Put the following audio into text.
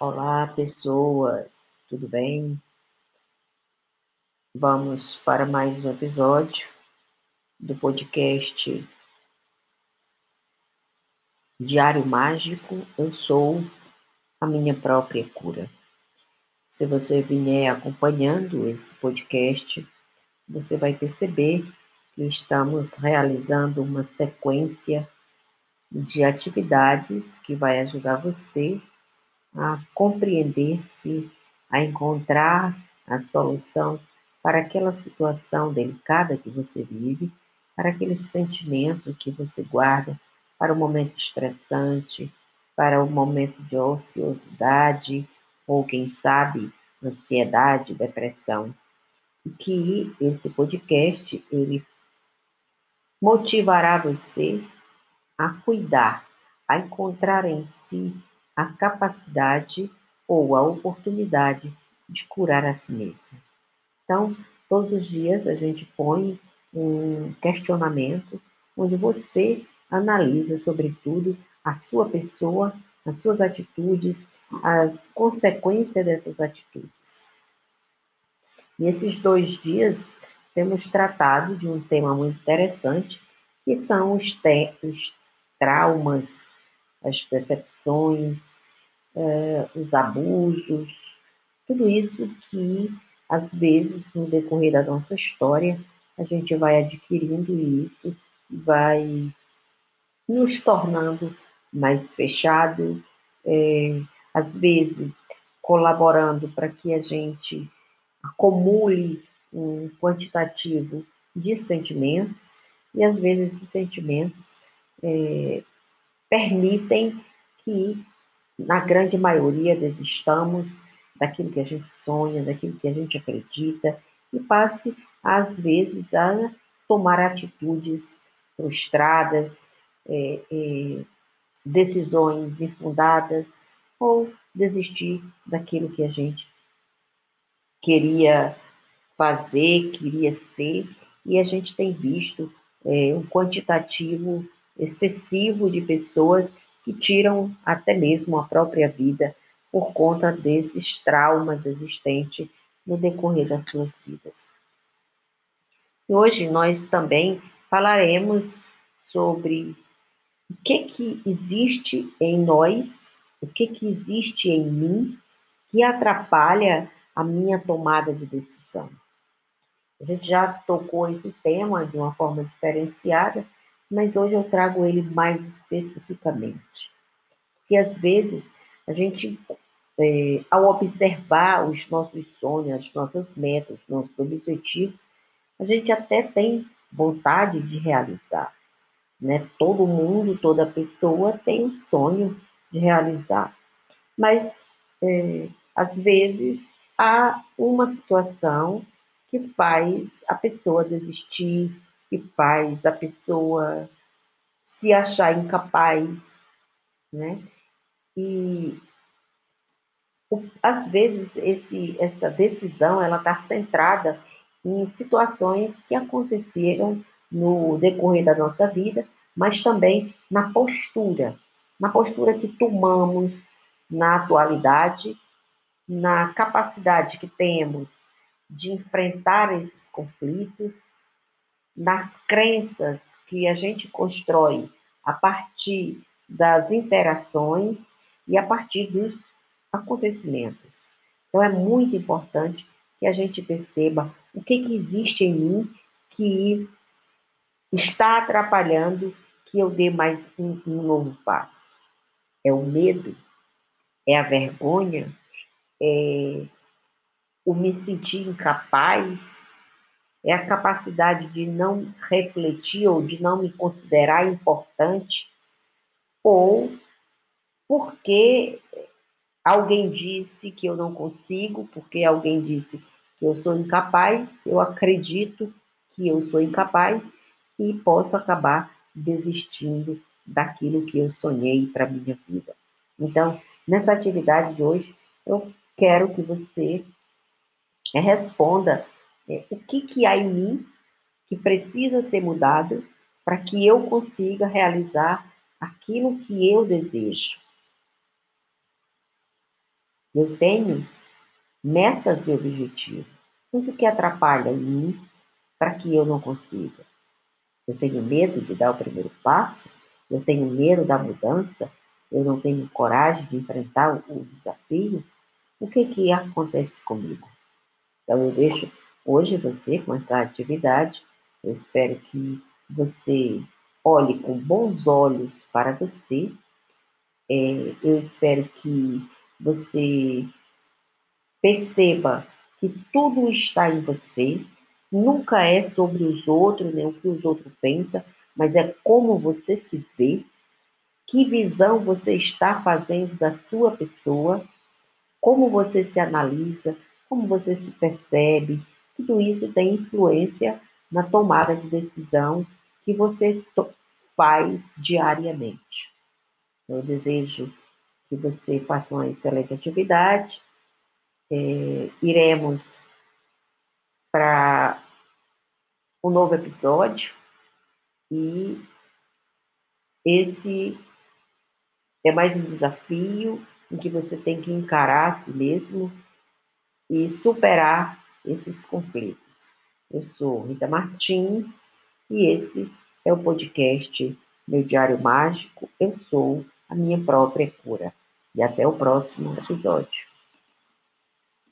Olá, pessoas, tudo bem? Vamos para mais um episódio do podcast Diário Mágico. Eu sou a minha própria cura. Se você vier acompanhando esse podcast, você vai perceber que estamos realizando uma sequência de atividades que vai ajudar você a compreender-se, a encontrar a solução para aquela situação delicada que você vive, para aquele sentimento que você guarda, para o momento estressante, para o momento de ociosidade, ou quem sabe, ansiedade, depressão. E que esse podcast ele motivará você a cuidar, a encontrar em si a capacidade ou a oportunidade de curar a si mesmo. Então, todos os dias a gente põe um questionamento onde você analisa, sobretudo, a sua pessoa, as suas atitudes, as consequências dessas atitudes. Nesses dois dias, temos tratado de um tema muito interessante, que são os, os traumas as decepções, uh, os abusos, tudo isso que, às vezes, no decorrer da nossa história, a gente vai adquirindo isso, vai nos tornando mais fechado, é, às vezes colaborando para que a gente acumule um quantitativo de sentimentos, e às vezes esses sentimentos é, permitem que, na grande maioria, desistamos daquilo que a gente sonha, daquilo que a gente acredita e passe, às vezes, a tomar atitudes frustradas, é, é, decisões infundadas ou desistir daquilo que a gente queria fazer, queria ser, e a gente tem visto é, um quantitativo excessivo de pessoas que tiram até mesmo a própria vida por conta desses traumas existentes no decorrer das suas vidas. E hoje nós também falaremos sobre o que que existe em nós, o que que existe em mim que atrapalha a minha tomada de decisão. A gente já tocou esse tema de uma forma diferenciada, mas hoje eu trago ele mais especificamente. Porque às vezes a gente, é, ao observar os nossos sonhos, as nossas metas, os nossos objetivos, a gente até tem vontade de realizar. Né? Todo mundo, toda pessoa tem um sonho de realizar. Mas, é, às vezes, há uma situação que faz a pessoa desistir, que faz a pessoa se achar incapaz, né? E às vezes esse, essa decisão ela está centrada em situações que aconteceram no decorrer da nossa vida, mas também na postura, na postura que tomamos na atualidade, na capacidade que temos de enfrentar esses conflitos nas crenças que a gente constrói a partir das interações e a partir dos acontecimentos. Então é muito importante que a gente perceba o que, que existe em mim que está atrapalhando que eu dê mais um, um novo passo. É o medo, é a vergonha, é o me sentir incapaz, é a capacidade de não refletir ou de não me considerar importante, ou porque alguém disse que eu não consigo, porque alguém disse que eu sou incapaz, eu acredito que eu sou incapaz e posso acabar desistindo daquilo que eu sonhei para minha vida. Então, nessa atividade de hoje, eu quero que você responda é, o que, que há em mim que precisa ser mudado para que eu consiga realizar aquilo que eu desejo. Eu tenho metas e objetivos. Mas o que atrapalha em mim para que eu não consiga? Eu tenho medo de dar o primeiro passo? Eu tenho medo da mudança? Eu não tenho coragem de enfrentar o desafio? O que que acontece comigo? Então eu deixo hoje você com essa atividade. Eu espero que você olhe com bons olhos para você. É, eu espero que você perceba que tudo está em você, nunca é sobre os outros, nem o que os outros pensam, mas é como você se vê, que visão você está fazendo da sua pessoa, como você se analisa, como você se percebe, tudo isso tem influência na tomada de decisão que você faz diariamente. Eu desejo que você faça uma excelente atividade. É, iremos para um novo episódio e esse é mais um desafio em que você tem que encarar a si mesmo e superar esses conflitos. Eu sou Rita Martins e esse é o podcast Meu Diário Mágico. Eu sou a minha própria cura. E até o próximo episódio.